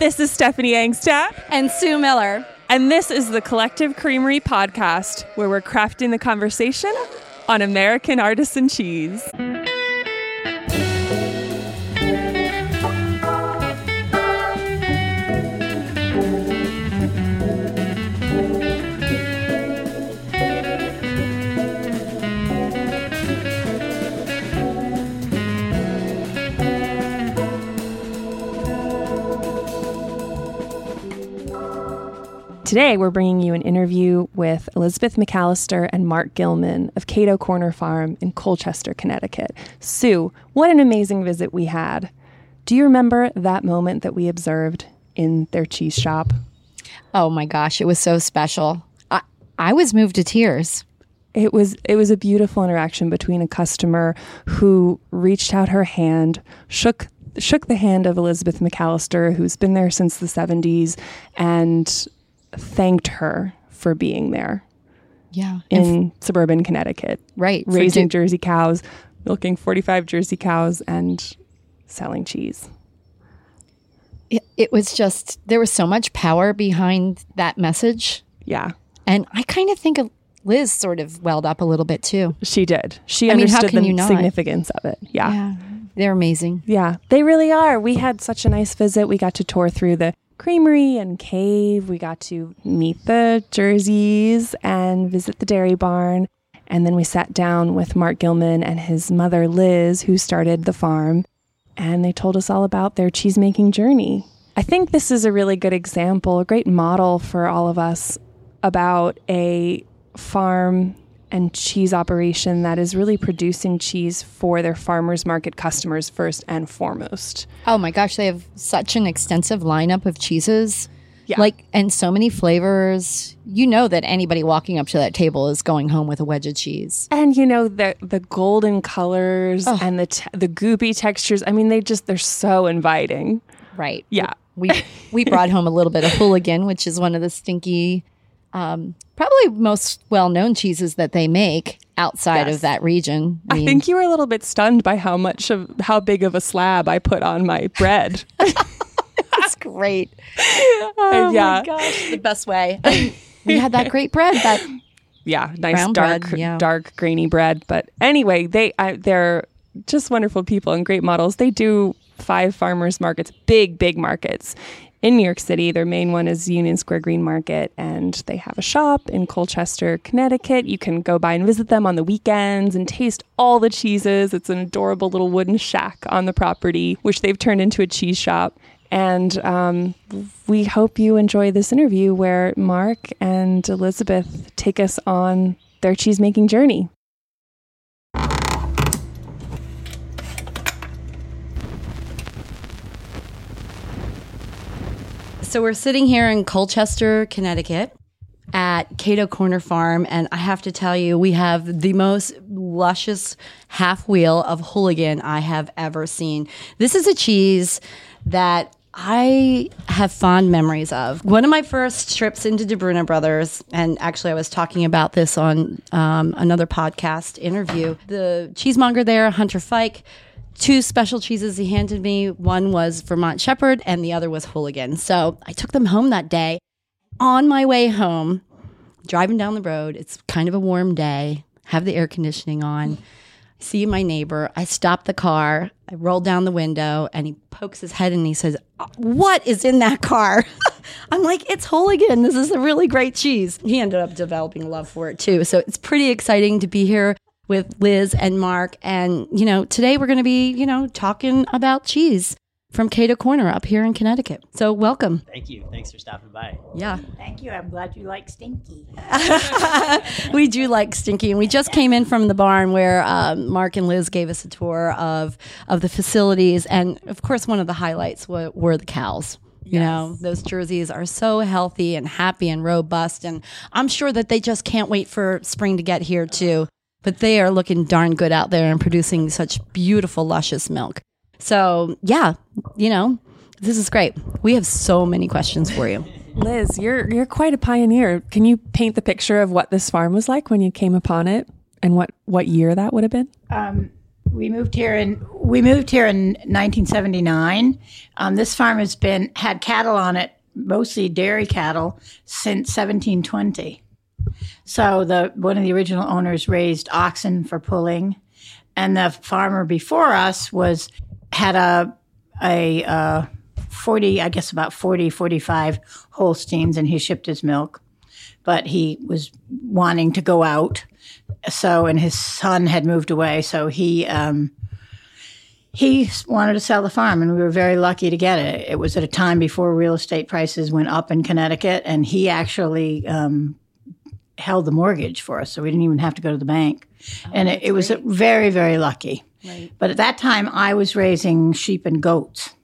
This is Stephanie Angstadt. And Sue Miller. And this is the Collective Creamery podcast, where we're crafting the conversation on American artisan cheese. Today, we're bringing you an interview with Elizabeth McAllister and Mark Gillman of Cato Corner Farm in Colchester, Connecticut. Sue, what an amazing visit we had. Do you remember that moment that we observed in their cheese shop? Oh my gosh, it was so special. I, I was moved to tears. It was it was a beautiful interaction between a customer who reached out her hand, shook shook the hand of Elizabeth McAllister, who's been there since the 70s, and thanked her for being there. Yeah. In f- suburban Connecticut. Right. Raising Jersey cows, milking 45 Jersey cows, and selling cheese. It, it was just, there was so much power behind that message. Yeah. And I kind of think of Liz sort of welled up a little bit too. She did. She I understood mean, the significance of it. Yeah. yeah. They're amazing. Yeah, they really are. We had such a nice visit. We got to tour through the creamery and cave. We got to meet the jerseys and visit the dairy barn. And then we sat down with Mark Gillman and his mother, Liz, who started the farm. And they told us all about their cheesemaking journey. I think this is a really good example, a great model for all of us about a farm and cheese operation that is really producing cheese for their farmers market customers first and foremost. Oh my gosh, they have such an extensive lineup of cheeses. Yeah. Like and so many flavors. You know that anybody walking up to that table is going home with a wedge of cheese. And you know the the golden colors oh. and the te- the goopy textures. I mean they just they're so inviting. Right. Yeah. We we brought home a little bit of hooligan, which is one of the stinky um, probably most well known cheeses that they make outside yes. of that region. I, mean, I, think you were a little bit stunned by how much of how big of a slab I put on my bread. That's great. Oh yeah. my gosh, the best way. we had that great bread that yeah, nice dark bread, yeah. dark grainy bread, but anyway, they I, they're just wonderful people and great models. They do five farmers markets, big big markets in New York City. Their main one is Union Square Green Market, and they have a shop in Colchester, Connecticut. You can go by and visit them on the weekends and taste all the cheeses. It's an adorable little wooden shack on the property, which they've turned into a cheese shop. And um, we hope you enjoy this interview where Mark and Elizabeth take us on their cheese making journey. So we're sitting here in Colchester, Connecticut at Cato Corner Farm, and I have to tell you, we have the most luscious half wheel of hooligan I have ever seen. This is a cheese that I have fond memories of. One of my first trips into Di Bruno Brothers, and actually I was talking about this on um, another podcast interview. The cheesemonger there, Hunter Fike, two special cheeses he handed me. One was Vermont Shepherd and the other was Hooligan. So I took them home that day. On my way home, driving down the road, it's kind of a warm day, have the air conditioning on. See my neighbor. I stop the car. I roll down the window and he pokes his head and he says, uh, What is in that car? I'm like, It's Hooligan. This is a really great cheese. He ended up developing love for it too. So it's pretty exciting to be here with Liz and Mark. And, you know, today we're going to be, you know, talking about cheese from Cato Corner up here in Connecticut. So welcome. Thank you. Thanks for stopping by. Yeah. Thank you. I'm glad you like Stinky. we do like Stinky, and we just came in from the barn where um, Mark and Liz gave us a tour of of the facilities, and of course, one of the highlights were, were the cows. You yes. know, those jerseys are so healthy and happy and robust, and I'm sure that they just can't wait for spring to get here too but they are looking darn good out there and producing such beautiful, luscious milk. So, yeah, you know, this is great. We have so many questions for you. Liz, you're you're quite a pioneer. Can you paint the picture of what this farm was like when you came upon it and what what year that would have been? Um, We moved here in we moved here in 1979. Um, this farm has been had cattle on it, mostly dairy cattle, since 1720. So the one of the original owners raised oxen for pulling, and the farmer before us was had a a uh, 40, I guess about 40, 45 Holsteins, and he shipped his milk. But he was wanting to go out, so and his son had moved away, so he um, he wanted to sell the farm, and we were very lucky to get it. It was at a time before real estate prices went up in Connecticut, and he actually um, held the mortgage for us, so we didn't even have to go to the bank. Oh, and it, it was very, very lucky. Right. But at that time, I was raising sheep and goats,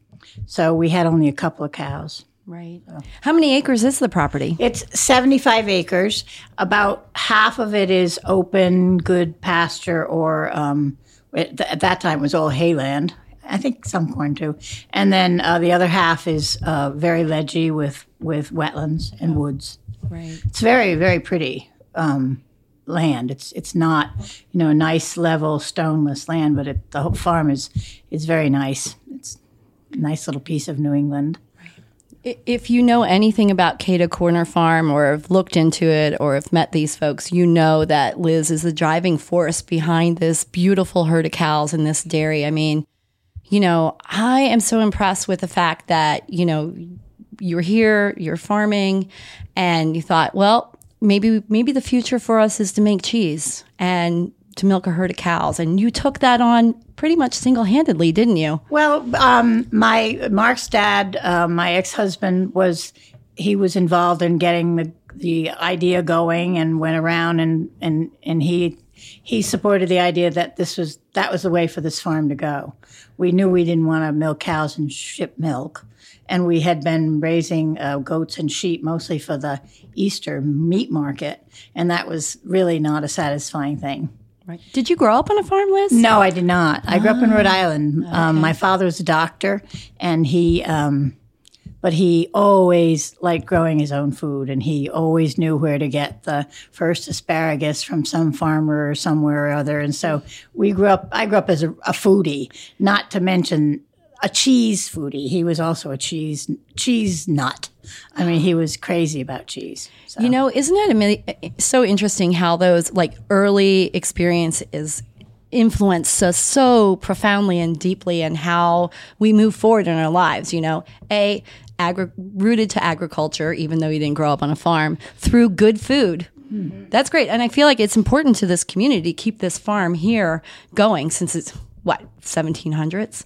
so we had only a couple of cows. Right. So. How many acres is the property? It's 75 acres. About half of it is open, good pasture, or um, it, at that time it was all hayland. I think some corn too. And then uh, the other half is uh, very ledgy with, with wetlands and woods. Right. It's very, very pretty um, land. It's it's not you know a nice level stoneless land, but it, the whole farm is is very nice. It's a nice little piece of New England. If you know anything about Cato Corner Farm or have looked into it or have met these folks, you know that Liz is the driving force behind this beautiful herd of cows in this dairy. I mean, you know, I am so impressed with the fact that, you know, you're here, you're farming, and you thought, well, maybe maybe the future for us is to make cheese and to milk a herd of cows. And you took that on pretty much single handedly, didn't you? Well, um, my Mark's dad, uh, my ex husband, was he was involved in getting the the idea going and went around and and and he he supported the idea that this was that was the way for this farm to go. We knew we didn't want to milk cows and ship milk, and we had been raising uh, goats and sheep mostly for the Easter meat market, and that was really not a satisfying thing. Right. Did you grow up on a farm, Liz? No, I did not. I grew up in Rhode ah, Island. Okay. Um, my father was a doctor, and he, um, but he always liked growing his own food, and he always knew where to get the first asparagus from some farmer or somewhere or other. And so we grew up. I grew up as a, a foodie, not to mention a cheese foodie. He was also a cheese cheese nut. I mean, he was crazy about cheese. So. You know, isn't it so interesting how those like early experiences influence us so profoundly and deeply and how we move forward in our lives? You know, a agri- rooted to agriculture, even though you didn't grow up on a farm, through good food. Mm-hmm. That's great, and I feel like it's important to this community to keep this farm here going since it's what 1700s.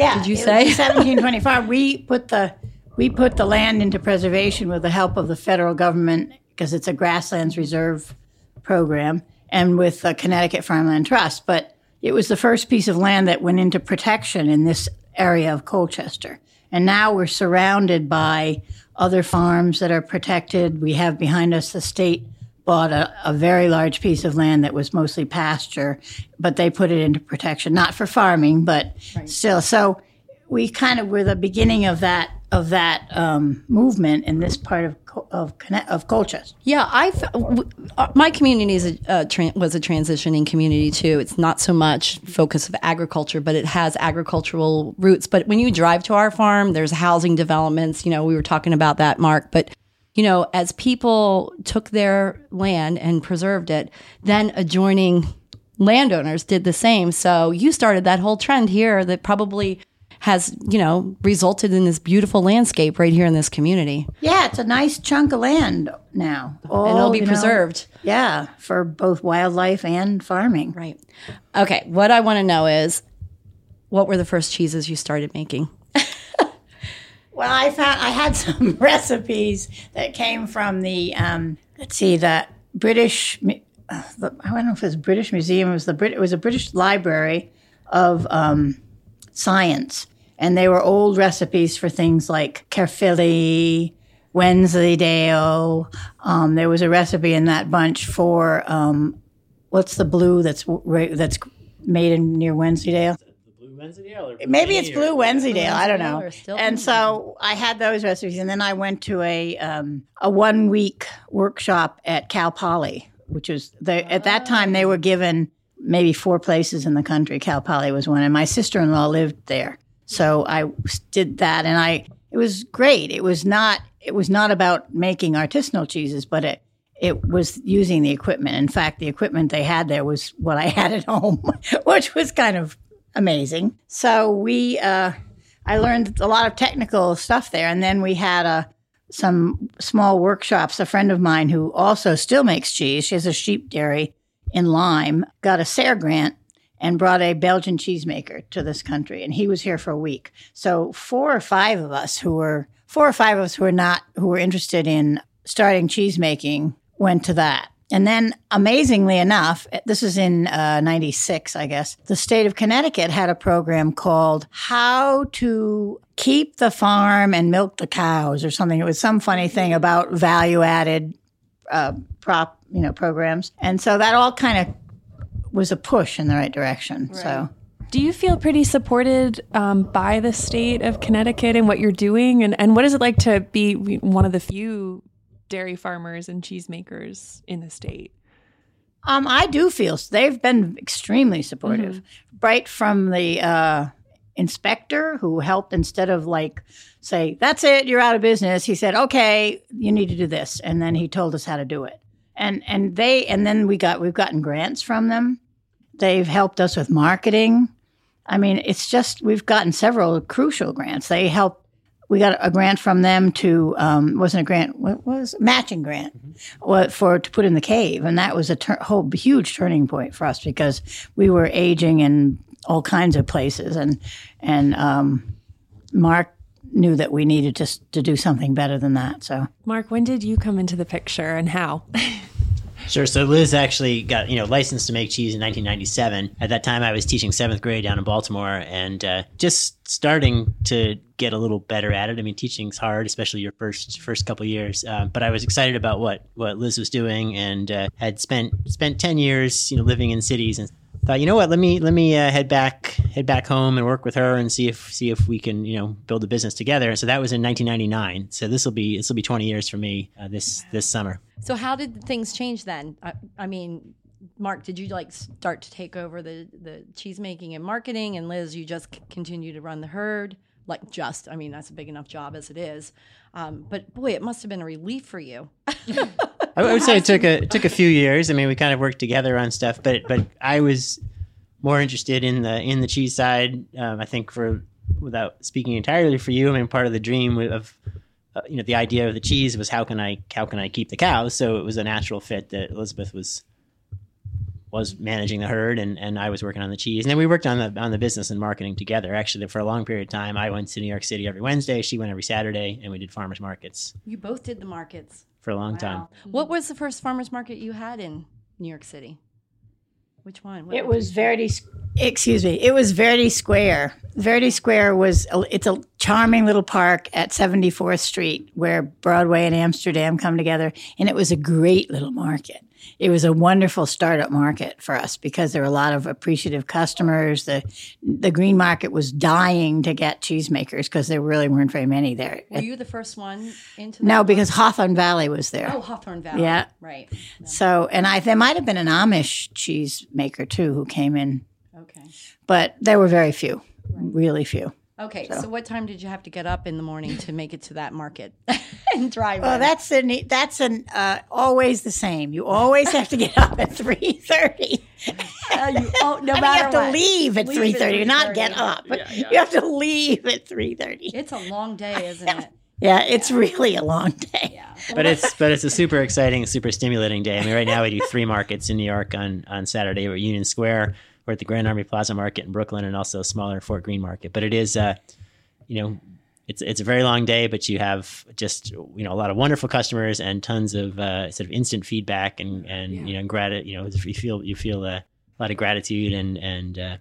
Yeah. Did you say 1725? we put the we put the land into preservation with the help of the federal government because it's a grasslands reserve program and with the Connecticut Farmland Trust. But it was the first piece of land that went into protection in this area of Colchester. And now we're surrounded by other farms that are protected. We have behind us the state bought a, a, very large piece of land that was mostly pasture, but they put it into protection, not for farming, but right. still. So we kind of were the beginning of that of that um, movement in this part of of of Colchester. Yeah, I uh, my community is a, uh, tra- was a transitioning community too. It's not so much focus of agriculture, but it has agricultural roots. But when you drive to our farm, there's housing developments. You know, we were talking about that, Mark, but you know, as people took their land and preserved it, then adjoining landowners did the same. So you started that whole trend here that probably has, you know, resulted in this beautiful landscape right here in this community. Yeah, it's a nice chunk of land now. All, and it'll oh, be preserved. Know, yeah, for both wildlife and farming. Right. Okay, what I want to know is what were the first cheeses you started making? Well, I found I had some recipes that came from the um, let's see the British. Uh, the, I don't know if it was British Museum. It was the Brit. It was a British Library of um, Science, and they were old recipes for things like Caerphilly, Wensleydale. Um, there was a recipe in that bunch for um, what's the blue that's that's made in near Wensleydale. Wensleydale? Maybe it's Blue Wensleydale. I don't know. And so I had those recipes, and then I went to a um, a one week workshop at Cal Poly, which was the, at that time they were given maybe four places in the country. Cal Poly was one, and my sister in law lived there, so I did that, and I it was great. It was not it was not about making artisanal cheeses, but it it was using the equipment. In fact, the equipment they had there was what I had at home, which was kind of amazing. So we, uh, I learned a lot of technical stuff there, and then we had a uh, some small workshops. A friend of mine who also still makes cheese, she has a sheep dairy in Lyme, got a SARE grant and brought a Belgian cheesemaker to this country, and he was here for a week. So four or five of us who were four or five of us who were not who were interested in starting cheese making went to that. And then, amazingly enough, this was in uh, 96, I guess, the state of Connecticut had a program called How to Keep the Farm and Milk the Cows or something. It was some funny thing about value added uh, prop, you know, programs. And so that all kind of was a push in the right direction. Right. So. Do you feel pretty supported um, by the state of Connecticut and what you're doing? And, and what is it like to be one of the few dairy farmers and cheesemakers in the state? Um, I do feel they've been extremely supportive, mm-hmm. right from the uh, inspector who helped instead of like say that's it, you're out of business. He said, okay, you need to do this, and then he told us how to do it. And and they and then we got we've gotten grants from them. They've helped us with marketing. I mean, it's just we've gotten several crucial grants. They help we got a grant from them to um, wasn't a grant what was matching grant mm-hmm. for to put in the cave. And that was a ter- whole huge turning point for us because we were aging in all kinds of places. And and um, Mark knew that we needed to to do something better than that so. Mark when did you come into the picture and how Sure. So Liz actually got you know licensed to make cheese in 1997. At that time, I was teaching seventh grade down in Baltimore, and uh, just starting to get a little better at it. I mean, teaching's hard, especially your first first couple years. Uh, but I was excited about what what Liz was doing, and uh, had spent spent 10 years, you know, living in cities, and thought, you know what, let me let me uh, head back head back home and work with her and see if see if we can you know build a business together. So that was in 1999. So this will be this will be 20 years for me uh, this this summer. So how did things change then? I, I, mean, Mark, did you like start to take over the the cheese making and marketing, and Liz, you just c- continue to run the herd? Like just, I mean, that's a big enough job as it is. Um, but boy, it must have been a relief for you. I would say it took a it took a few years. I mean, we kind of worked together on stuff, but but I was more interested in the in the cheese side. Um, I think for without speaking entirely for you, I mean, part of the dream of uh, you know the idea of the cheese was how can I how can I keep the cows? So it was a natural fit that Elizabeth was was managing the herd and, and I was working on the cheese. And then we worked on the on the business and marketing together. Actually, for a long period of time, I went to New York City every Wednesday. She went every Saturday, and we did farmers markets. You both did the markets for a long wow. time. What was the first farmers market you had in New York City? Which one? What it was Verdi. Excuse me. It was Verdi Square. Verdi Square was it's a charming little park at 74th Street where Broadway and Amsterdam come together, and it was a great little market it was a wonderful startup market for us because there were a lot of appreciative customers. The the green market was dying to get cheesemakers because there really weren't very many there. Were you the first one into? No, because Hawthorne Valley was there. Oh, Hawthorne Valley. Yeah, right. Yeah. So, and I there might have been an Amish cheesemaker too who came in. Okay. But there were very few, right. really few. Okay, so. so. what time did you have to get up in the morning to make it to that market and drive? Well, that's an that's an uh, always the same. You always have to get up at three thirty. Uh, you, oh, no I matter mean, you have what. to leave at three thirty, not get up. Yeah, yeah. You have to leave at three thirty. It's a long day, isn't it? Yeah, it's yeah. really a long day. Yeah. but it's but it's a super exciting, super stimulating day. I mean, right now we do three markets in New York on on Saturday. We're Union Square we're at the Grand Army Plaza Market in Brooklyn and also a smaller Fort Greene Market. But it is, uh, you know, it's it's a very long day, but you have just you know a lot of wonderful customers and tons of uh, sort of instant feedback and and yeah. you know grat you know you feel you feel a lot of gratitude and and uh,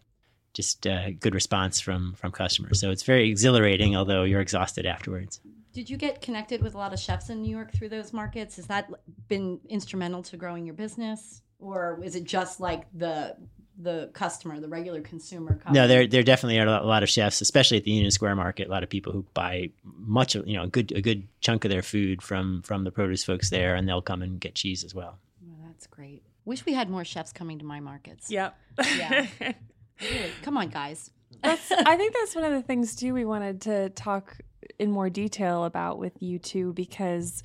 just uh, good response from from customers. So it's very exhilarating, although you're exhausted afterwards. Did you get connected with a lot of chefs in New York through those markets? Has that been instrumental to growing your business, or is it just like the the customer, the regular consumer. Customer. No, there there definitely are a lot of chefs, especially at the Union Square Market. A lot of people who buy much of you know a good a good chunk of their food from from the produce folks there, and they'll come and get cheese as well. well That's great. Wish we had more chefs coming to my markets. Yep. Yeah. really. Come on, guys. That's, I think that's one of the things too we wanted to talk in more detail about with you two because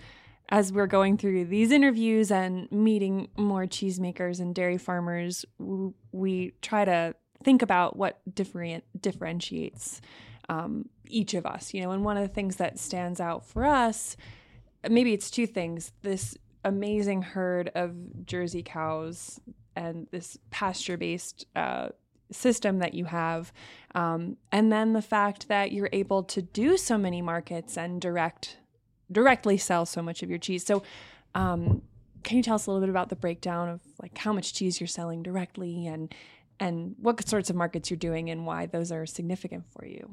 as we're going through these interviews and meeting more cheesemakers and dairy farmers, we try to think about what different differentiates um, each of us. You know, and one of the things that stands out for us, maybe it's two things: this amazing herd of Jersey cows and this pasture-based uh, system that you have, um, and then the fact that you're able to do so many markets and direct directly sell so much of your cheese. So, um, can you tell us a little bit about the breakdown of like how much cheese you're selling directly and and what sorts of markets you're doing and why those are significant for you?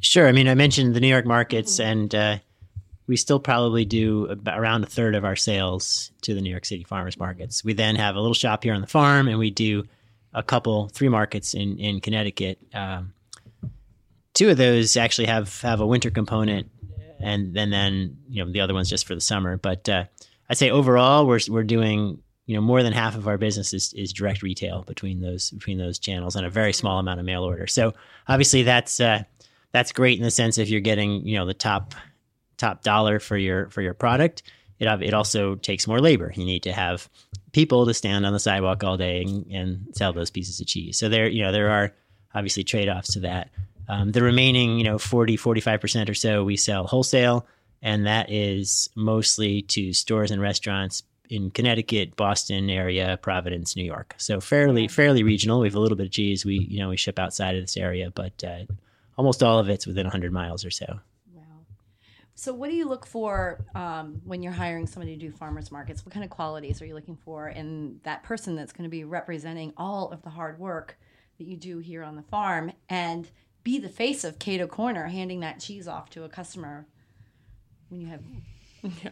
Sure. I mean, I mentioned the New York markets, mm-hmm. and uh, we still probably do around a third of our sales to the New York City farmers markets. We then have a little shop here on the farm, and we do a couple, three markets in in Connecticut. Um, two of those actually have have a winter component and then you know the other one's just for the summer. But uh, I'd say overall we're we're doing you know more than half of our business is, is direct retail between those between those channels and a very small amount of mail order. So obviously that's uh, that's great in the sense if you're getting you know the top top dollar for your for your product. It it also takes more labor. You need to have people to stand on the sidewalk all day and, and sell those pieces of cheese. So there you know there are obviously trade offs to that. Um, the remaining, you know, 40, 45% or so, we sell wholesale, and that is mostly to stores and restaurants in Connecticut, Boston area, Providence, New York. So fairly, fairly regional. We have a little bit of cheese. We, you know, we ship outside of this area, but uh, almost all of it's within 100 miles or so. Wow. So, what do you look for um, when you're hiring somebody to do farmers markets? What kind of qualities are you looking for in that person that's going to be representing all of the hard work that you do here on the farm? And be the face of Cato Corner, handing that cheese off to a customer when you have. Yeah.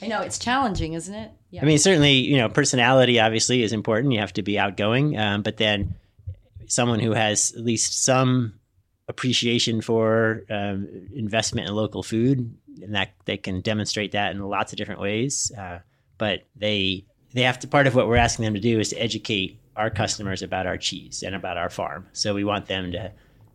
I know it's challenging, isn't it? Yeah. I mean, certainly, you know, personality obviously is important. You have to be outgoing, um, but then someone who has at least some appreciation for um, investment in local food, and that they can demonstrate that in lots of different ways. Uh, but they they have to. Part of what we're asking them to do is to educate our customers about our cheese and about our farm. So we want them to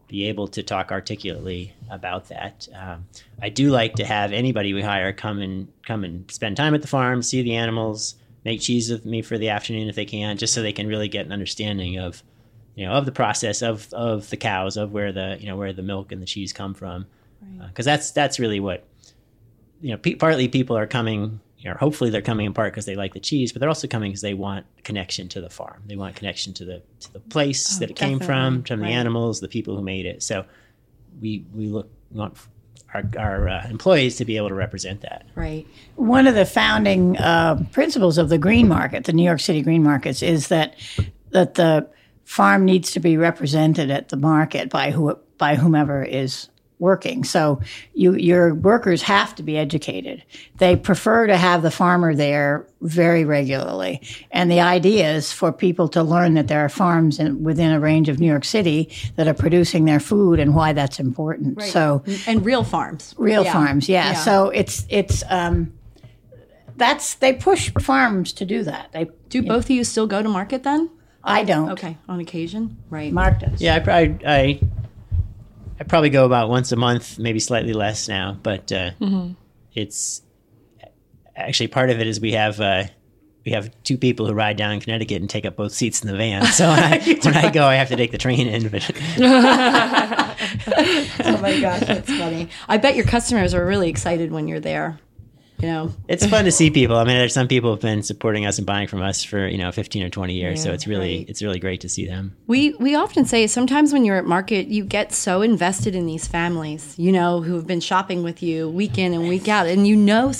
be able to talk articulately about that. Um, I do like to have anybody we hire come and come and spend time at the farm, see the animals, make cheese with me for the afternoon if they can, just so they can really get an understanding of, you know, of the process of of the cows, of where the you know where the milk and the cheese come from, because right. uh, that's that's really what, you know, pe- partly people are coming you know, hopefully they're coming in part because they like the cheese, but they're also coming because they want connection to the farm. They want connection to the to the place oh, that it definitely. came from, from right. the animals, the people who made it. So we we look we want our, our uh, employees to be able to represent that. Right. One of the founding uh, principles of the green market, the New York City green markets, is that that the farm needs to be represented at the market by who by whomever is working. So you, your workers have to be educated. They prefer to have the farmer there very regularly. And the idea is for people to learn that there are farms in, within a range of New York City that are producing their food and why that's important. Right. So and real farms, real yeah. farms, yeah. yeah. So it's it's um, that's they push farms to do that. They do both know. of you still go to market then? I don't. Okay, on occasion, right? Mark does. Yeah, I, I, I I probably go about once a month, maybe slightly less now, but uh, mm-hmm. it's actually part of it is we have uh, we have two people who ride down in Connecticut and take up both seats in the van. So when I, when I go, I have to take the train in. But oh my gosh, that's funny! I bet your customers are really excited when you're there you know? It's fun to see people. I mean there's some people have been supporting us and buying from us for you know 15 or 20 years yeah, so it's really right. it's really great to see them. We we often say sometimes when you're at market you get so invested in these families you know who have been shopping with you week in and week out and you know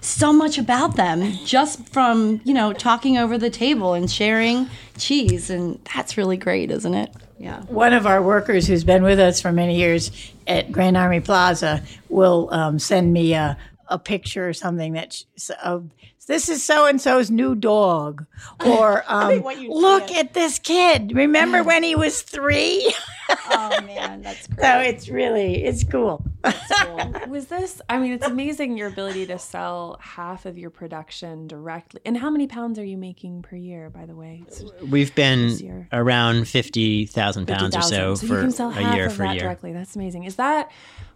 so much about them just from you know talking over the table and sharing cheese and that's really great isn't it? Yeah. One of our workers who's been with us for many years at grand army plaza will um, send me a a picture or something that of this is so and so's new dog, or um, look at this kid. Remember when he was three? oh man, that's great. So it's really it's cool. cool. Was this? I mean, it's amazing your ability to sell half of your production directly. And how many pounds are you making per year? By the way, we've been around fifty thousand pounds 50, or so, so for a year for a year. Directly, that's amazing. Is that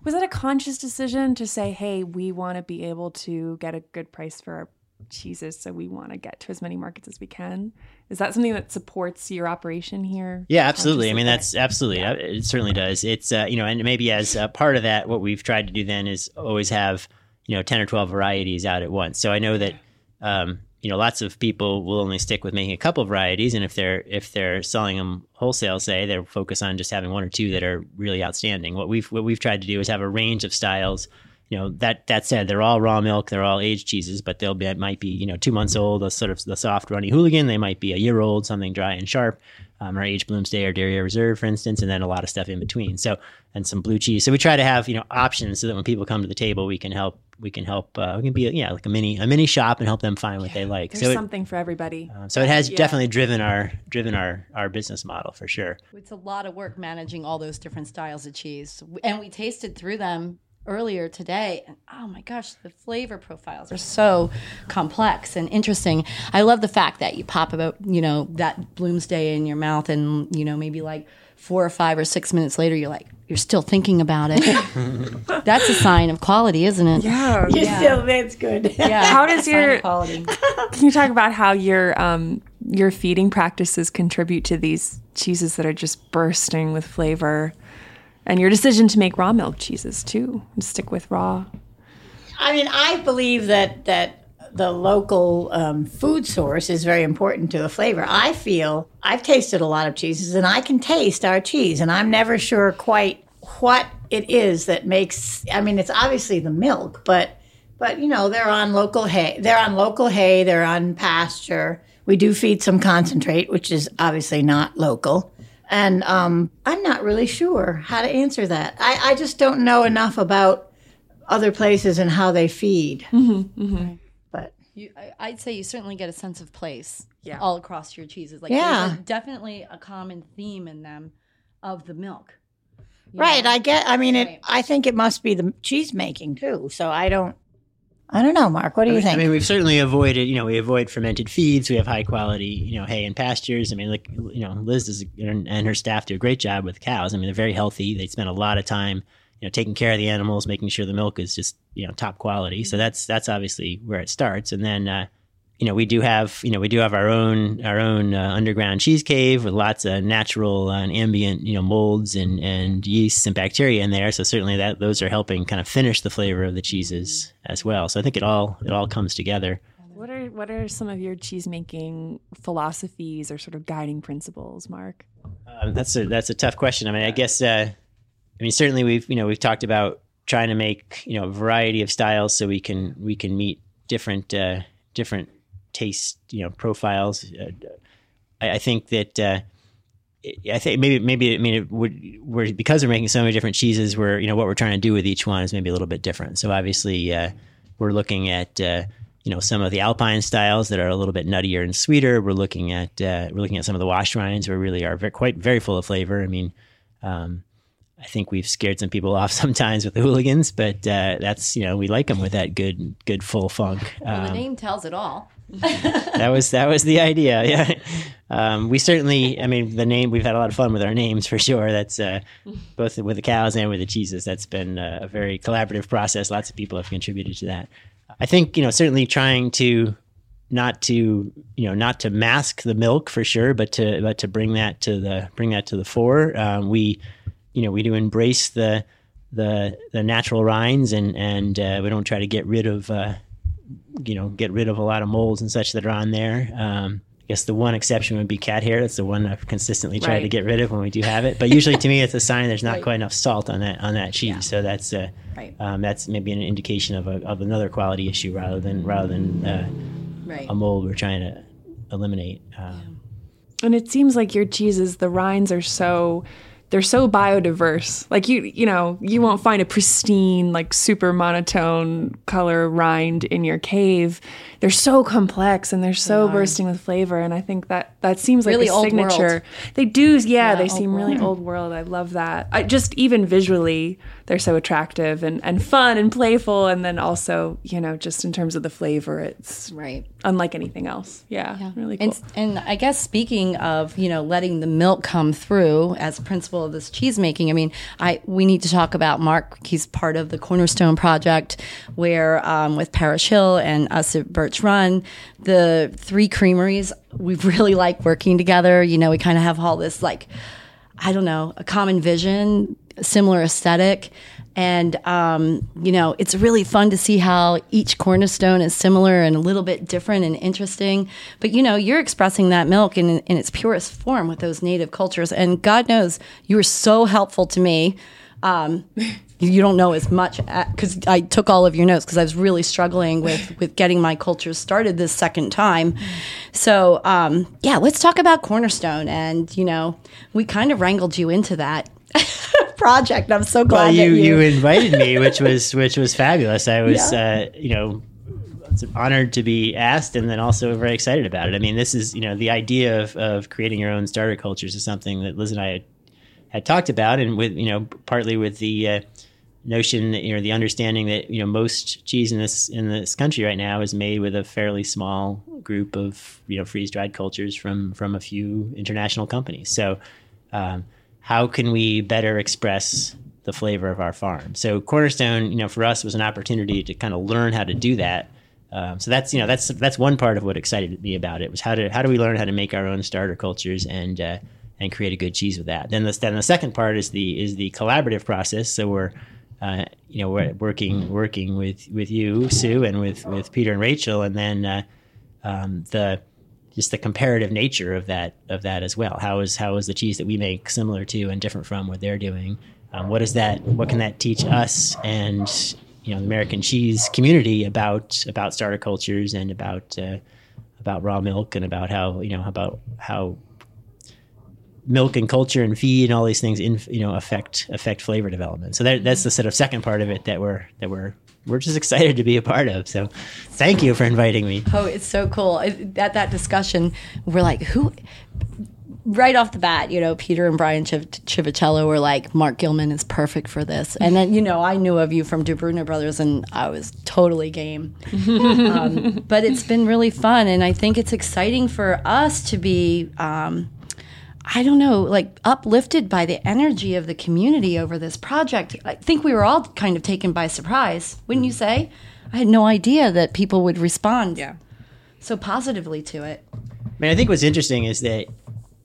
was that a conscious decision to say, hey, we want to be able to get a good price for our cheeses, so we want to get to as many markets as we can? Is that something that supports your operation here? Yeah, absolutely. I mean, that's absolutely yeah. it. Certainly does. It's uh, you know, and maybe as a part of that, what we've tried to do then is always have you know ten or twelve varieties out at once. So I know that. Um, you know, lots of people will only stick with making a couple of varieties, and if they're if they're selling them wholesale, say they'll focus on just having one or two that are really outstanding. What we've what we've tried to do is have a range of styles. You know, that that said, they're all raw milk, they're all aged cheeses, but they'll be might be you know two months old, a sort of the soft runny hooligan. They might be a year old, something dry and sharp, um, or aged Bloomsday or Dairyere Reserve, for instance, and then a lot of stuff in between. So and some blue cheese. So we try to have you know options so that when people come to the table, we can help we can help. Uh, we can be yeah like a mini a mini shop and help them find what yeah, they like. There's so something it, for everybody. Uh, so it has yeah. definitely driven our driven our our business model for sure. It's a lot of work managing all those different styles of cheese, and we tasted through them earlier today and oh my gosh the flavor profiles are so complex and interesting i love the fact that you pop about you know that bloomsday in your mouth and you know maybe like four or five or six minutes later you're like you're still thinking about it. that's a sign of quality, isn't it? Yeah, you're yeah. still that's good. Yeah. How does your quality? Can you talk about how your um, your feeding practices contribute to these cheeses that are just bursting with flavor, and your decision to make raw milk cheeses too, and stick with raw? I mean, I believe that that the local um, food source is very important to the flavor. I feel I've tasted a lot of cheeses and I can taste our cheese, and I'm never sure quite what it is that makes. I mean, it's obviously the milk, but but you know they're on local hay. They're on local hay. They're on pasture. We do feed some concentrate, which is obviously not local. And um, I'm not really sure how to answer that. I, I just don't know enough about other places and how they feed. Mm-hmm, mm-hmm. You, I, would say you certainly get a sense of place yeah. all across your cheeses. Like yeah. there's a, definitely a common theme in them of the milk. Right. Know? I get. I mean, right. it. I think it must be the cheese making too. So I don't. I don't know, Mark. What do you I mean, think? I mean, we've certainly avoided. You know, we avoid fermented feeds. We have high quality, you know, hay and pastures. I mean, like you know, Liz does, and her staff do a great job with cows. I mean, they're very healthy. They spend a lot of time you know taking care of the animals, making sure the milk is just you know top quality. So that's that's obviously where it starts, and then. Uh, you know, we do have, you know, we do have our own our own uh, underground cheese cave with lots of natural and ambient, you know, molds and and yeasts and bacteria in there. So certainly that those are helping kind of finish the flavor of the cheeses as well. So I think it all it all comes together. What are what are some of your cheese making philosophies or sort of guiding principles, Mark? Um, that's a that's a tough question. I mean, I guess uh, I mean, certainly we've you know we've talked about trying to make you know a variety of styles so we can we can meet different uh, different taste you know profiles. Uh, I, I, think that. Uh, I think maybe maybe I mean it would we're because we're making so many different cheeses. We're you know what we're trying to do with each one is maybe a little bit different. So obviously uh, we're looking at uh, you know some of the alpine styles that are a little bit nuttier and sweeter. We're looking at uh, we're looking at some of the wash rinds where really are very, quite very full of flavor. I mean, um, I think we've scared some people off sometimes with the hooligans, but uh, that's you know we like them with that good good full funk. Well, the um, name tells it all. that was that was the idea. Yeah, um, we certainly. I mean, the name. We've had a lot of fun with our names for sure. That's uh, both with the cows and with the cheeses. That's been uh, a very collaborative process. Lots of people have contributed to that. I think you know certainly trying to not to you know not to mask the milk for sure, but to but to bring that to the bring that to the fore. Um, we you know we do embrace the the the natural rinds and and uh, we don't try to get rid of uh, you know get rid of a lot of molds and such that are on there. Um, I guess the one exception would be cat hair. That's the one I've consistently tried right. to get rid of when we do have it. But usually, to me, it's a sign there's not right. quite enough salt on that on that cheese. Yeah. So that's uh, right. um, that's maybe an indication of a, of another quality issue rather than rather than uh, a mold we're trying to eliminate. Um, yeah. And it seems like your cheeses, the rinds are so they're so biodiverse. Like you, you know, you won't find a pristine, like super monotone color rind in your cave. They're so complex and they're so bursting with flavor. And I think that that seems like really a signature. World. They do, yeah. yeah they seem world. really old world. I love that. I just even visually, they're so attractive and and fun and playful. And then also, you know, just in terms of the flavor, it's right unlike anything else. Yeah, yeah. really cool. And, and I guess speaking of, you know, letting the milk come through as principle of this cheese making. I mean, I we need to talk about Mark. He's part of the Cornerstone Project, where um, with Parish Hill and us at Birch Run, the three creameries we really like working together. You know, we kind of have all this like, I don't know, a common vision, similar aesthetic. And, um, you know, it's really fun to see how each cornerstone is similar and a little bit different and interesting. But, you know, you're expressing that milk in, in its purest form with those native cultures. And God knows you were so helpful to me. Um, you don't know as much because I took all of your notes because I was really struggling with with getting my cultures started this second time. So um, yeah, let's talk about Cornerstone, and you know, we kind of wrangled you into that project. I'm so glad well, you, you, you invited me, which was which was fabulous. I was yeah. uh, you know honored to be asked, and then also very excited about it. I mean, this is you know the idea of of creating your own starter cultures is something that Liz and I had, had talked about, and with you know partly with the uh, notion that you know the understanding that you know most cheese in this in this country right now is made with a fairly small group of you know freeze dried cultures from from a few international companies. So. Um, how can we better express the flavor of our farm? So Cornerstone, you know, for us was an opportunity to kind of learn how to do that. Um, so that's you know that's that's one part of what excited me about it was how to how do we learn how to make our own starter cultures and uh, and create a good cheese with that. Then the then the second part is the is the collaborative process. So we're uh, you know we're working working with with you Sue and with with Peter and Rachel, and then uh, um, the just the comparative nature of that of that as well. How is how is the cheese that we make similar to and different from what they're doing? Um, what is that? What can that teach us and you know the American cheese community about about starter cultures and about uh, about raw milk and about how you know about how milk and culture and feed and all these things in you know affect affect flavor development. So that, that's the sort of second part of it that we're that we're we're just excited to be a part of. So thank you for inviting me. Oh, it's so cool. At that discussion, we're like, who? Right off the bat, you know, Peter and Brian Chiv- Civitello were like, Mark Gillman is perfect for this. And then, you know, I knew of you from Di Bruno Brothers and I was totally game. um, but it's been really fun. And I think it's exciting for us to be. Um, I don't know, like uplifted by the energy of the community over this project. I think we were all kind of taken by surprise, wouldn't you mm. say? I had no idea that people would respond yeah. so positively to it. I mean, I think what's interesting is that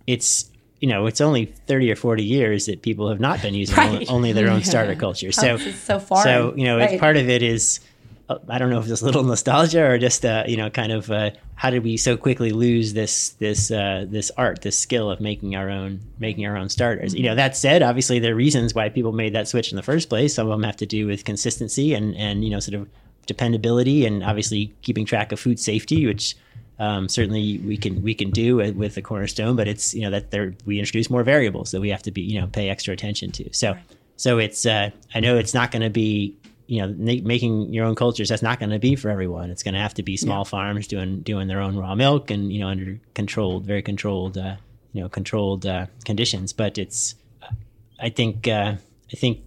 it's you know it's only 30 or 40 years that people have not been using right. only their own starter culture so so far so you know right. part of it is I don't know if it's a little nostalgia or just uh, you know kind of uh, how did we so quickly lose this this uh, this art this skill of making our own making our own starters? You know that said obviously there are reasons why people made that switch in the first place. Some of them have to do with consistency and and you know sort of dependability and obviously keeping track of food safety which um, certainly we can we can do with the cornerstone but it's you know that there we introduce more variables that we have to be you know pay extra attention to. So right. so it's uh, I know it's not going to be you know making your own cultures that's not going to be for everyone it's going to have to be small yeah. farms doing doing their own raw milk and you know under controlled very controlled uh, you know controlled uh, conditions but it's i think uh, i think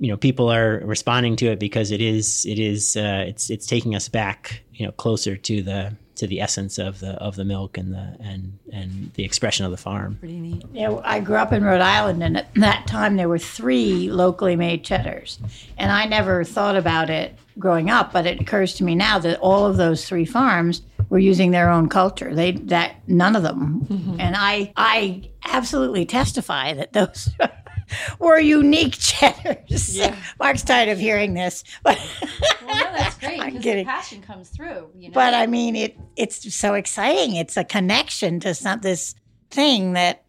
you know people are responding to it because it is it is uh, it's it's taking us back you know closer to the to the essence of the of the milk and the and and the expression of the farm. Pretty neat. Yeah, I grew up in Rhode Island, and at that time there were three locally made cheddars, and I never thought about it growing up, but it occurs to me now that all of those three farms were using their own culture. They that none of them, mm-hmm. and I I absolutely testify that those were unique cheddars. Yeah. Mark's tired of hearing this, but well, no, that's great because the passion comes through. You know? But I mean, it it's so exciting. It's a connection to some this thing that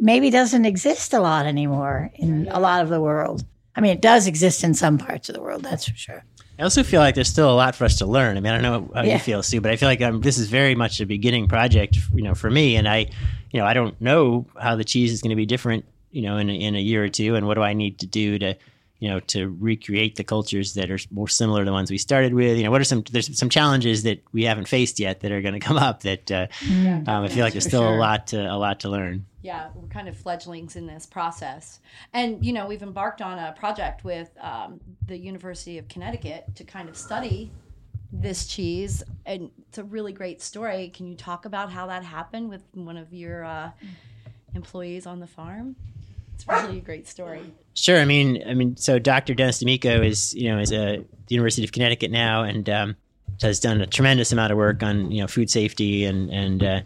maybe doesn't exist a lot anymore in a lot of the world. I mean, it does exist in some parts of the world, that's for sure. I also feel like there's still a lot for us to learn. I mean, I don't know how yeah. you feel, Sue, but I feel like um, this is very much a beginning project, you know, for me. And I, you know, I don't know how the cheese is going to be different you know, in a, in a year or two, and what do I need to do to you know to recreate the cultures that are more similar to the ones we started with? You know what are some there's some challenges that we haven't faced yet that are going to come up that uh, yeah, um, i feel like there's still sure. a lot to a lot to learn. Yeah we're kind of fledglings in this process. And you know we've embarked on a project with um, the university of connecticut to kind of study this cheese and it's a really great story. Can you talk about how that happened with one of your uh, employees on the farm it's really a great story Sure. I mean, I mean, so Dr. Dennis D'Amico is, you know, is a the University of Connecticut now, and um, has done a tremendous amount of work on, you know, food safety and and uh,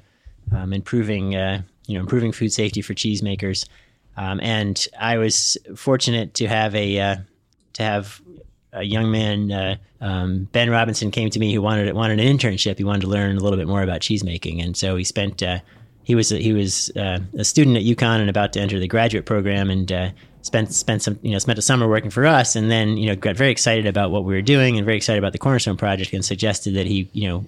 um, improving, uh, you know, improving food safety for cheesemakers. Um, and I was fortunate to have a uh, to have a young man, uh, um, Ben Robinson, came to me who wanted wanted an internship. He wanted to learn a little bit more about cheesemaking, and so he spent. Uh, he was a, he was uh, a student at UConn and about to enter the graduate program, and spent spent some you know spent a summer working for us, and then you know got very excited about what we were doing and very excited about the Cornerstone project, and suggested that he you know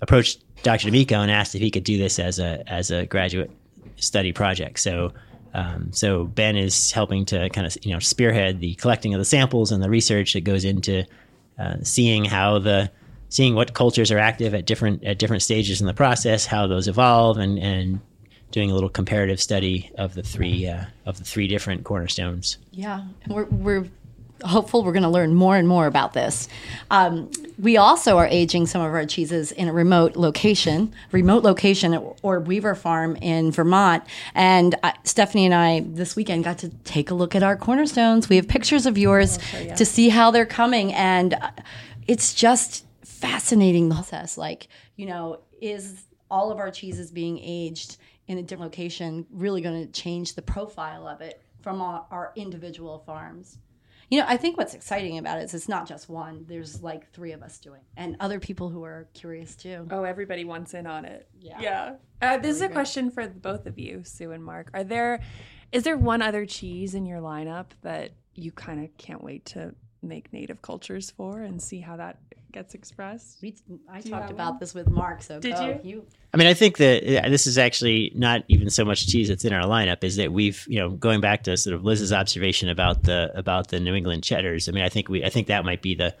approached Dr. D'Amico and asked if he could do this as a as a graduate study project. So. Um, so Ben is helping to kind of you know spearhead the collecting of the samples and the research that goes into uh, seeing how the seeing what cultures are active at different at different stages in the process, how those evolve, and and doing a little comparative study of the three uh, of the three different cornerstones. Yeah, we're, we're hopeful we're going to learn more and more about this. Um, we also are aging some of our cheeses in a remote location, remote location or Weaver Farm in Vermont. And uh, Stephanie and I this weekend got to take a look at our cornerstones. We have pictures of yours oh, yeah. to see how they're coming, and uh, it's just fascinating process. Like you know, is all of our cheeses being aged in a different location really going to change the profile of it from our, our, individual farms. You know, I think what's exciting about it is it's not just one. There's like three of us doing, and other people who are curious too. Oh, everybody wants in on it. Yeah. Yeah. Uh, this is a question for both of you, Sue and Mark. Are there, is there one other cheese in your lineup that you kind of can't wait to make native cultures for and see how that gets expressed. We, I talked about one? this with Mark. So did go. you? you? I mean, I think that this is actually not even so much cheese that's in our lineup. Is that we've you know going back to sort of Liz's observation about the about the New England cheddars. I mean, I think we I think that might be the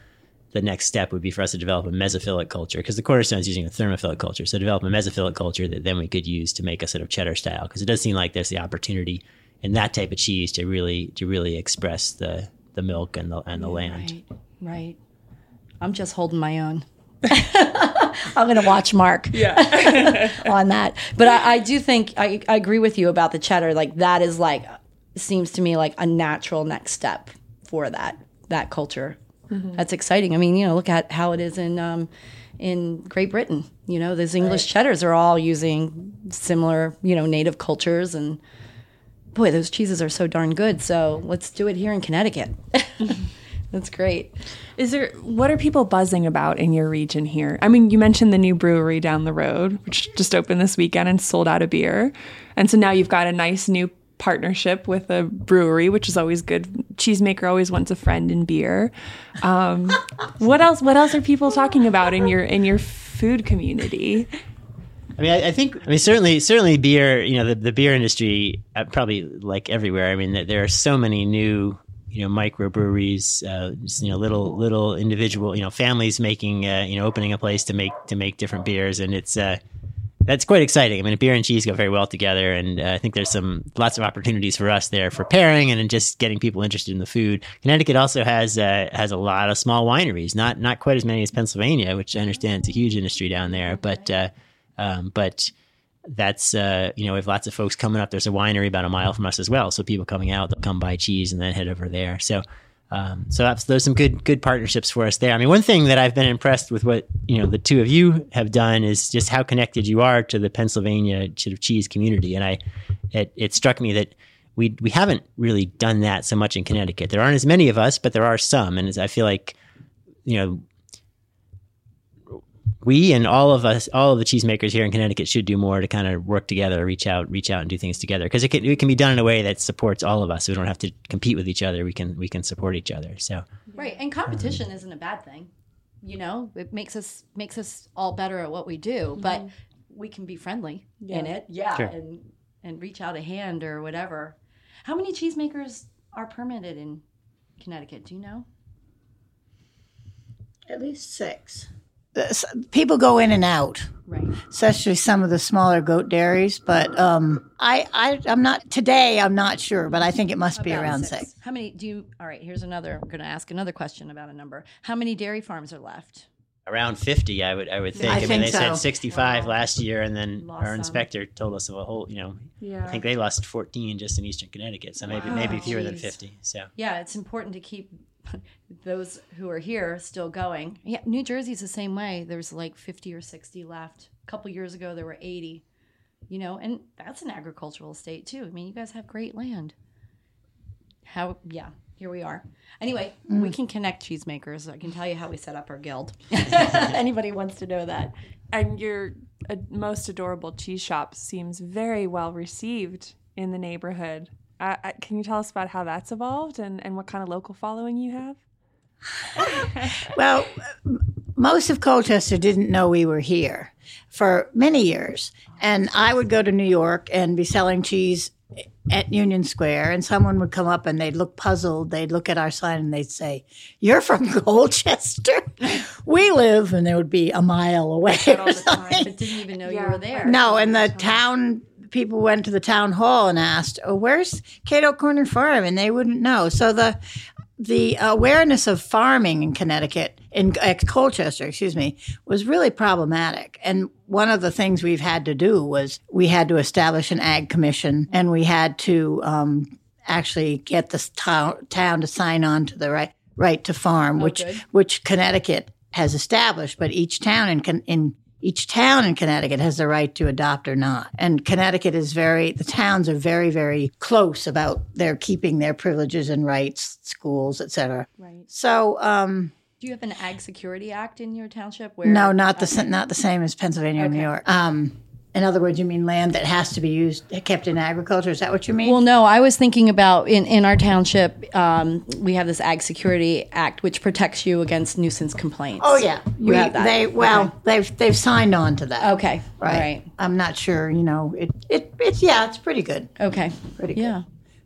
the next step would be for us to develop a mesophilic culture because the cornerstone is using a thermophilic culture. So develop a mesophilic culture that then we could use to make a sort of cheddar style because it does seem like there's the opportunity in that type of cheese to really to really express the the milk and the and the land. Right. Right. I'm just holding my own. I'm going to watch Mark yeah. on that. But I, I do think I, I, agree with you about the cheddar. Like that is like seems to me like a natural next step for that that culture. Mm-hmm. That's exciting. I mean, you know, look at how it is in um, in Great Britain. You know, those English right. cheddars are all using similar, you know, native cultures and boy, those cheeses are so darn good. So let's do it here in Connecticut. That's great. Is there what are people buzzing about in your region here? I mean, you mentioned the new brewery down the road, which just opened this weekend and sold out of beer. And so now you've got a nice new partnership with a brewery, which is always good. Cheesemaker always wants a friend in beer. Um, what else? What else are people talking about in your in your food community? I mean, I, I, think, I mean, certainly, certainly, beer. You know, the, the beer industry, uh, probably like everywhere. I mean, there are so many new you know microbreweries, uh, just, you know little little individual you know families making uh, you know opening a place to make to make different beers, and it's uh, that's quite exciting. I mean, beer and cheese go very well together, and uh, I think there's some lots of opportunities for us there for pairing and just getting people interested in the food. Connecticut also has uh, has a lot of small wineries, not not quite as many as Pennsylvania, which I understand is a huge industry down there, but uh, um, but that's uh, you know we have lots of folks coming up. There's a winery about a mile from us as well, so people coming out they'll come buy cheese and then head over there. So um, so that's there's some good good partnerships for us there. I mean, one thing that I've been impressed with what you know the two of you have done is just how connected you are to the Pennsylvania cheese community, and I it, it struck me that we we haven't really done that so much in Connecticut. There aren't as many of us, but there are some, and I feel like you know we and all of us, all of the cheesemakers here in Connecticut should do more to kind of work together, reach out, reach out and do things together. Cause it can, it can be done in a way that supports all of us. We don't have to compete with each other. We can, we can support each other. So. Right. And competition um, isn't a bad thing. You know, it makes us, makes us all better at what we do, mm-hmm. but we can be friendly yeah. in it. Yeah. Sure. And, and reach out a hand or whatever. How many cheesemakers are permitted in Connecticut? Do you know? At least six. People go in and out, right? Especially some of the smaller goat dairies. But um, I, I, I'm not today. I'm not sure, but I think it must About be around six. six. How many do you? All right, here's another. I'm going to ask another question about a number. How many dairy farms are left? around 50 i would i would think I i, mean think they so. said 65 Wow. last year and then Lost our some. inspector told us of a whole you know Yeah. i think they lost 14 just in eastern connecticut so maybe maybe Wow. fewer than 50 so Yeah, it's important to keep those who are here still going. Yeah, New Jersey's the same way. There's like 50 or 60 left. A couple years ago, there were 80. You know, and that's an agricultural state too. I mean, you guys have great land. How? Yeah, here we are. Anyway, mm. we can connect cheesemakers. I can tell you how we set up our guild. Anybody wants to know that? And your most adorable cheese shop seems very well received in the neighborhood. Uh, uh, can you tell us about how that's evolved and, and what kind of local following you have? Well, most of Colchester didn't know we were here for many years. And I would go to New York and be selling cheese at Union Square, and someone would come up and they'd look puzzled. They'd look at our sign and they'd say, You're from Colchester? we live, and they would be a mile away. or something. But didn't even know you were there. No, and the town people went to the town hall and asked, oh, "Where's Cato Corner Farm?" and they wouldn't know. So the the awareness of farming in Connecticut, in uh, Colchester, excuse me, was really problematic. And one of the things we've had to do was we had to establish an ag commission, and we had to um, actually get the town, town to sign on to the right right to farm, which good. which Connecticut has established, but each town in in each town in Connecticut has the right to adopt or not. And Connecticut is very, the towns are very, very close about their keeping their privileges and rights, schools, et cetera. Right. So, um, Do you have an Ag Security Act in your township? Where no, not the, not the same as Pennsylvania or New York. Um, in other words, you mean land that has to be used, kept in agriculture? Is that what you mean? Well, no, I was thinking about in, in our township, um, we have this Ag Security Act which protects you against nuisance complaints. oh yeah, You We- have that. They well, Okay. they've they've signed on to that. Okay. right. Right. I'm not sure. You know, it it it's yeah, it's pretty good. Okay. Pretty good.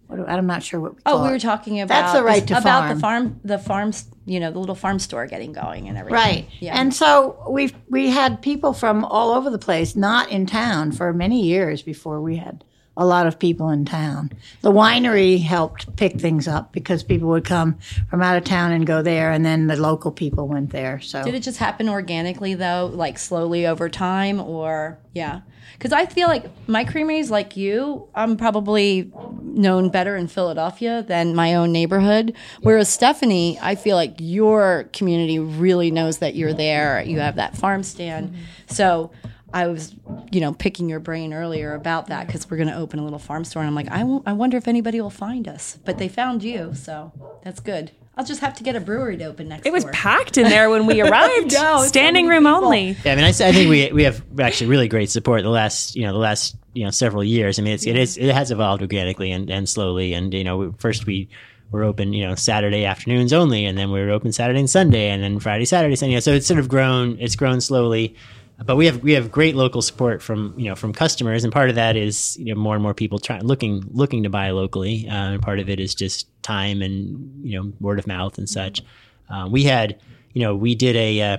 What I'm not sure what. We Oh, we were talking about That's the right to about farm. the farm, the farms, you know, the little farm store getting going and everything. Right. Yeah. And so we we had people from all over the place, not in town for many years before we had a lot of people in town. The winery helped pick things up because people would come from out of town and go there and then the local people went there. So Did it just happen organically though, like slowly over time, or yeah? Because I feel like my creameries, like you, I'm probably known better in Philadelphia than my own neighborhood. Whereas Stephanie, I feel like your community really knows that you're there. You have that farm stand, so. I was, you know, picking your brain earlier about that because we're going to open a little farm store, and I'm like, I, I wonder if anybody will find us. But they found you, so that's good. I'll just have to get a brewery to open next. Week. It was door. packed in there when we arrived. know, so Standing many room people. only. Yeah, I mean, I think we we have actually really great support the last you know the last you know several years. I mean, it's, it is it has evolved organically and, and slowly. And you know, first we were open you know Saturday afternoons only, and then we were open Saturday and Sunday, and then Friday Saturday Sunday. So it's sort of grown. It's grown slowly. But we have we have great local support from you know from customers, and part of that is you know more and more people trying looking looking to buy locally, uh, and part of it is just time and you know word of mouth and such. Uh, we had you know we did a uh,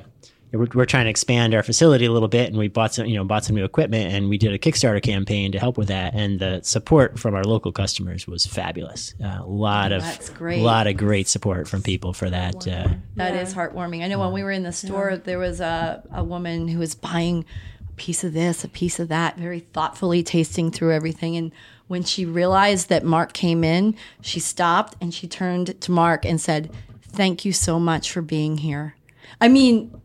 we're, we're trying to expand our facility a little bit and we bought some you know bought some new equipment and we did a kickstarter campaign to help with that and the support from our local customers was fabulous uh, a lot of That's great. a lot of great support from people for that uh, That is heartwarming. I know when we were in the store, there was a, a woman who was buying a piece of this, a piece of that, very thoughtfully tasting through everything. And when she realized that Mark came in, she stopped and she turned to Mark and said, Thank you so much for being here. I mean,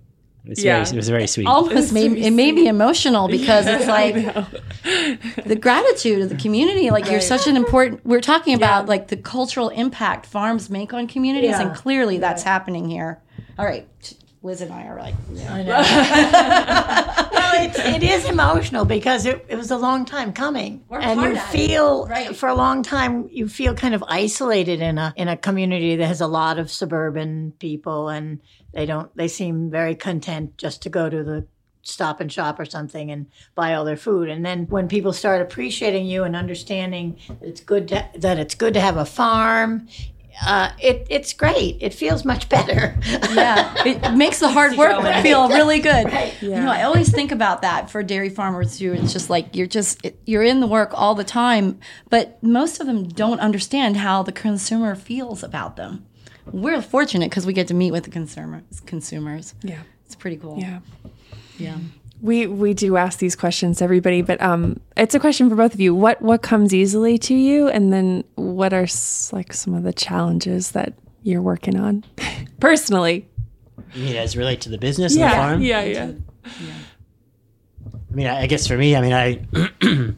it, was Yeah. very, it was very sweet almost made it made me emotional because it's like the gratitude of the community. Like you're such an important. We're talking about like the cultural impact farms make on communities, and clearly that's happening here. All right, Liz and I are like, I know. well, it's, it is emotional because it, it was a long time coming, Worked and hard you at it. feel Right. for a long time you feel kind of isolated in a in a community that has a lot of suburban people, and they don't they seem very content just to go to the stop and shop or something and buy all their food. And then when people start appreciating you and understanding that it's good to, that it's good to have a farm, uh, it it's great. It feels much better. yeah, it makes the hard work feel really good. Right. Yeah. You know, I always think about that for dairy farmers too. It's just like you're just you're in the work all the time, but most of them don't understand how the consumer feels about them. We're fortunate because we get to meet with the consumers. Consumers. Yeah, it's pretty cool. Yeah. Yeah. We we do ask these questions to everybody, but um, it's a question for both of you. What what comes easily to you, and then what are like some of the challenges that you're working on personally? You mean as relate to the business yeah, and the farm? Yeah, yeah, yeah. I mean, I guess for me, I mean, I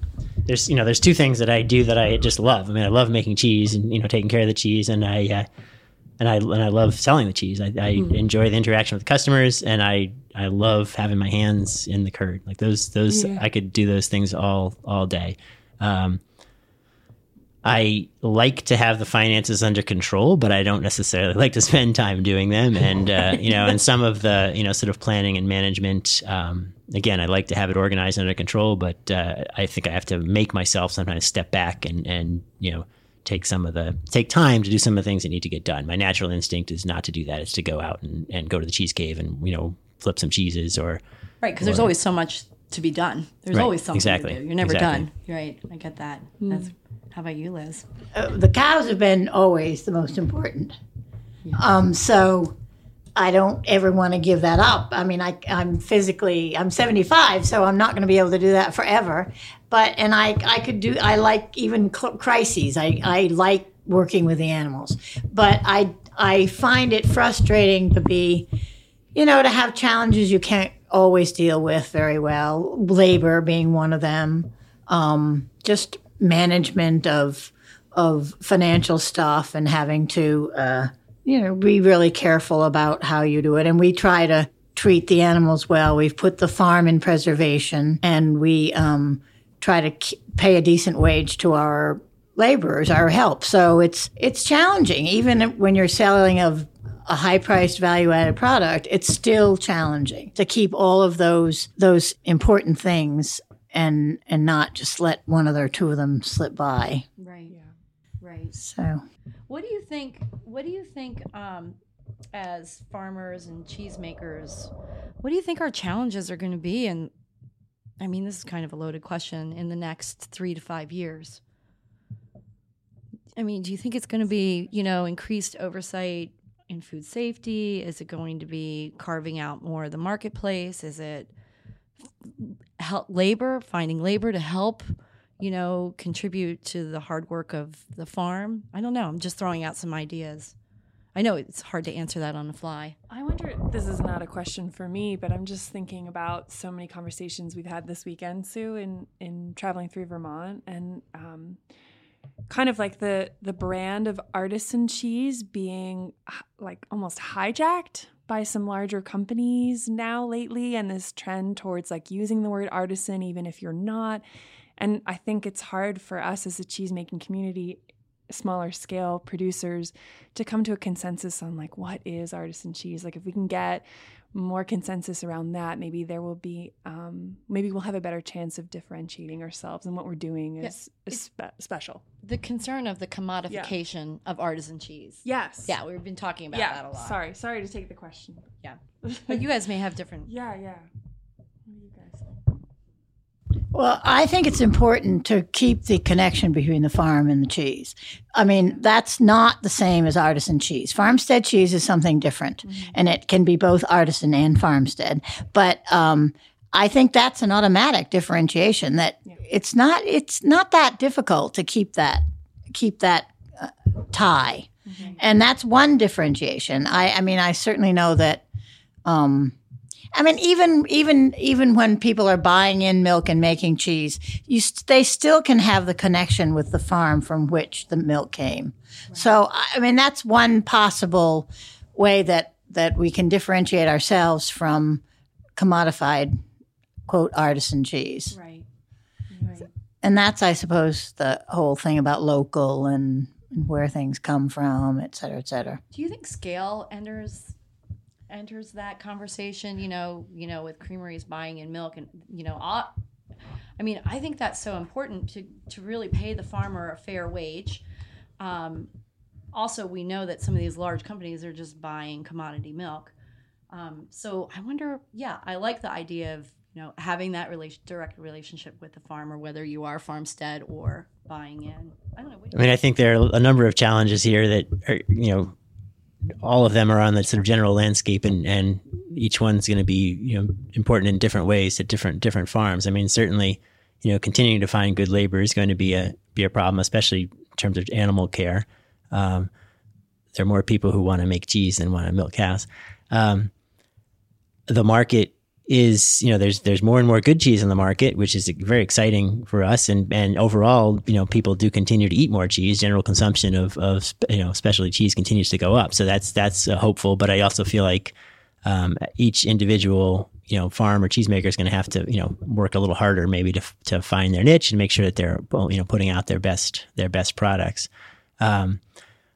there's you know there's two things that I do that I just love. I mean, I love making cheese and you know taking care of the cheese, and I uh, and I and I love selling the cheese. I, I mm. enjoy the interaction with customers, and I I love having my hands in the curd. Like those those yeah. I could do those things all all day. Um, I like to have the finances under control, but I don't necessarily like to spend time doing them. And uh, you know, and some of the you know sort of planning and management. Um, again, I like to have it organized under control, but uh, I think I have to make myself sometimes step back and and you know take some of the take time to do some of the things that need to get done. My natural instinct is not to do that. It's to go out and, and go to the cheese cave and you know flip some cheeses or right because there's always so much to be done. There's right, always something exactly. to do. You're never exactly. done. Right. I get that. Mm. That's how about you, Liz? Uh, the cows have been always the most important. Yeah. Um, so I don't ever want to give that up. I mean, I, I'm physically, I'm 75, so I'm not going to be able to do that forever. But, and I, I could do, I like even crises. I, I like working with the animals. But I, I find it frustrating to be, you know, to have challenges you can't always deal with very well. Labor being one of them. Um, just management of, of financial stuff and having to, uh, you know, be really careful about how you do it. And we try to treat the animals well. We've put the farm in preservation and we um, try to pay a decent wage to our laborers, our help. So it's it's challenging, even when you're selling of a high priced value added product. It's still challenging to keep all of those those important things and and not just let one of or two of them slip by. Right. Yeah. Right. So what do you think? What do you think? Um, as farmers and cheesemakers, what do you think our challenges are going to be? And I mean, this is kind of a loaded question in the next three to five years. I mean, do you think it's going to be, you know, increased oversight in food safety? Is it going to be carving out more of the marketplace? Is it help labor, finding labor to help you know, contribute to the hard work of the farm? I don't know. I'm just throwing out some ideas. I know it's hard to answer that on the fly. I wonder, this is not a question for me, but I'm just thinking about so many conversations we've had this weekend, Sue, in, in traveling through Vermont and um, kind of like the, the brand of artisan cheese being like almost hijacked by some larger companies now lately and this trend towards like using the word artisan even if you're not and I think it's hard for us as a cheese making community, smaller scale producers, to come to a consensus on like what is artisan cheese. Like if we can get more consensus around that, maybe there will be, um, maybe we'll have a better chance of differentiating ourselves and what we're doing is, yeah. is spe- special. The concern of the commodification yeah. of artisan cheese. Yes. Yeah, we've been talking about yeah. that a lot. Sorry, sorry to take the question. Yeah, but you guys may have different. Yeah, yeah. Well, I think it's important to keep the connection between the farm and the cheese. I mean, that's not the same as artisan cheese. Farmstead cheese is something different, mm-hmm. and it can be both artisan and farmstead. But um, I think that's an automatic differentiation. That yeah. it's not it's not that difficult to keep that keep that uh, tie, mm-hmm. and that's one differentiation. I, I mean, I certainly know that. Um, I mean, even even even when people are buying in milk and making cheese, you they still can have the connection with the farm from which the milk came. Right. So, I mean, that's one possible way that that we can differentiate ourselves from commodified quote artisan cheese. Right. right. And that's, I suppose, the whole thing about local and, and where things come from, et cetera, et cetera. Do you think scale enters enters that conversation, you know, you know, with creameries buying in milk and you know, all, I mean, I think that's so important to to really pay the farmer a fair wage. Um, also, we know that some of these large companies are just buying commodity milk. Um, so I wonder, yeah, I like the idea of you know having that relation, direct relationship with the farmer, whether you are farmstead or buying in. I don't know. I mean, I think there are a number of challenges here that are, you know, all of them are on the sort of general landscape, and and each one's going to be you know important in different ways at different different farms. I mean, certainly, you know, continuing to find good labor is going to be a be a problem, especially in terms of animal care. Um, there are more people who want to make cheese than want to milk cows. Um, the market is you know there's there's more and more good cheese on the market, which is very exciting for us, and and overall you know people do continue to eat more cheese. General consumption of of you know specialty cheese continues to go up, so that's that's uh, hopeful. But I also feel like um, each individual you know farm or cheesemaker is going to have to you know work a little harder maybe to to find their niche and make sure that they're you know putting out their best their best products. Um,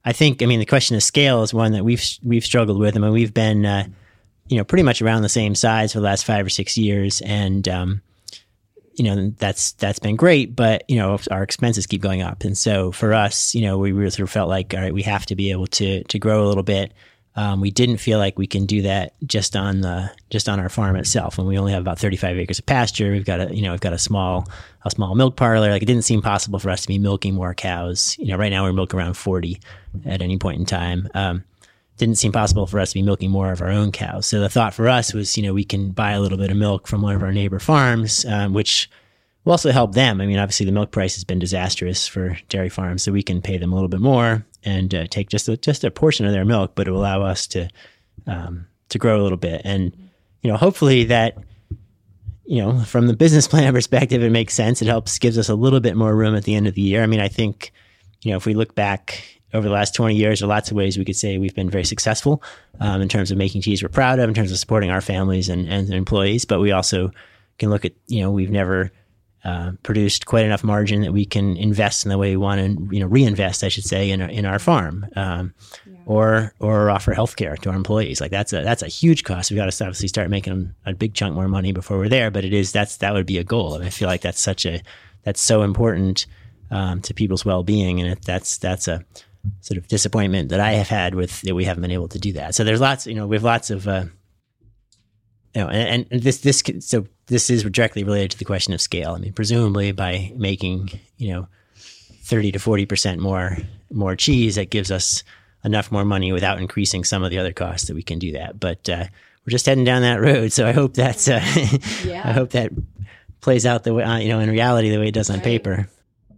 I think I mean the question of scale is one that we've we've struggled with. I mean we've been uh, you know, pretty much around the same size for the last five or six years. And, um, you know, that's, that's been great, but, you know, our expenses keep going up. And so for us, you know, we really sort of felt like, all right, we have to be able to, to grow a little bit. Um, we didn't feel like we can do that just on the just on our farm itself. And we only have about 35 acres of pasture. We've got a you know we've got a small a small milk parlor. Like it didn't seem possible for us to be milking more cows. You know, right now we're milking around 40 at any point in time. Um, didn't seem possible for us to be milking more of our own cows. So the thought for us was, you know, we can buy a little bit of milk from one of our neighbor farms, um, which will also help them. I mean, obviously the milk price has been disastrous for dairy farms, so we can pay them a little bit more and uh, take just a, just a portion of their milk, but it will allow us to um, to grow a little bit. And you know, hopefully that you know, from the business plan perspective, it makes sense. It helps gives us a little bit more room at the end of the year. I mean, I think you know, if we look back over the last 20 years, there are lots of ways we could say we've been very successful um, in terms of making cheese we're proud of, in terms of supporting our families and, and employees. But we also can look at, you know, we've never uh, produced quite enough margin that we can invest in the way we want to, you know, reinvest, I should say, in our, in our farm, um, yeah. or or offer health care to our employees. Like that's a that's a huge cost. We've got to obviously start making a big chunk more money before we're there. But it is that's that would be a goal, and I feel like that's such a that's so important um, to people's well being, and it, that's that's a sort of disappointment that I have had with that we haven't been able to do that. So there's lots, you know, we have lots of, uh, you know, and, and this this so this is directly related to the question of scale. I mean, presumably by making you know thirty to forty percent more more cheese, that gives us enough more money without increasing some of the other costs that we can do that. But uh, we're just heading down that road, so I hope that's uh, yeah. I hope that plays out the way uh, you know in reality the way it does on right. paper.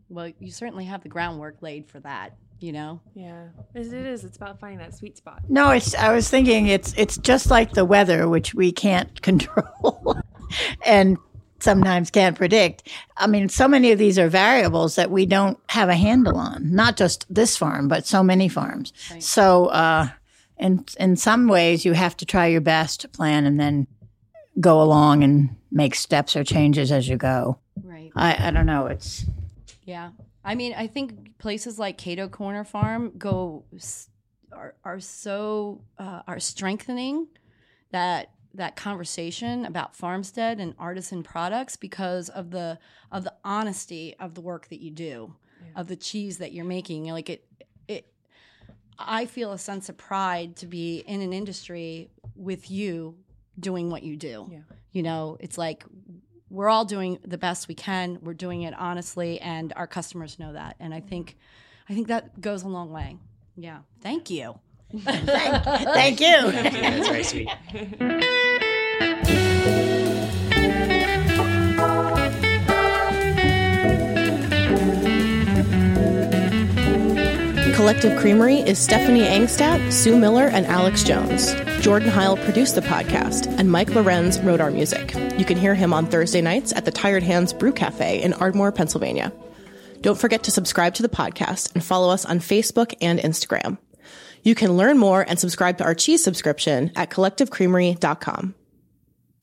Well, you certainly have the groundwork laid for that you know? Yeah. It is it's about finding that sweet spot. No it's i was thinking it's it's just like the weather which we can't control and sometimes can't predict. I mean so many of these are variables that we don't have a handle on. Not just this farm but so many farms. Right. so uh in in some ways you have to try your best to plan and then go along and make steps or changes as you go. Right. I i don't know. It's yeah I mean, I think places like Cato Corner Farm go are are so uh, are strengthening that that conversation about farmstead and artisan products because of the of the honesty of the work that you do, yeah. of the cheese that you're making. Like it, it. I feel a sense of pride to be in an industry with you doing what you do. Yeah. You know, it's like we're all doing the best we can. We're doing it honestly, and our customers know that. And I think, I think that goes a long way. Yeah. Thank you. thank, thank you. That's very sweet. Collective Creamery is Stephanie Angstadt, Sue Miller, and Alex Jones. Jordan Heil produced the podcast, and Mike Lorenz wrote our music. You can hear him on Thursday nights at the Tired Hands Brew Cafe in Ardmore, Pennsylvania. Don't forget to subscribe to the podcast and follow us on Facebook and Instagram. You can learn more and subscribe to our cheese subscription at collectivecreamery.com.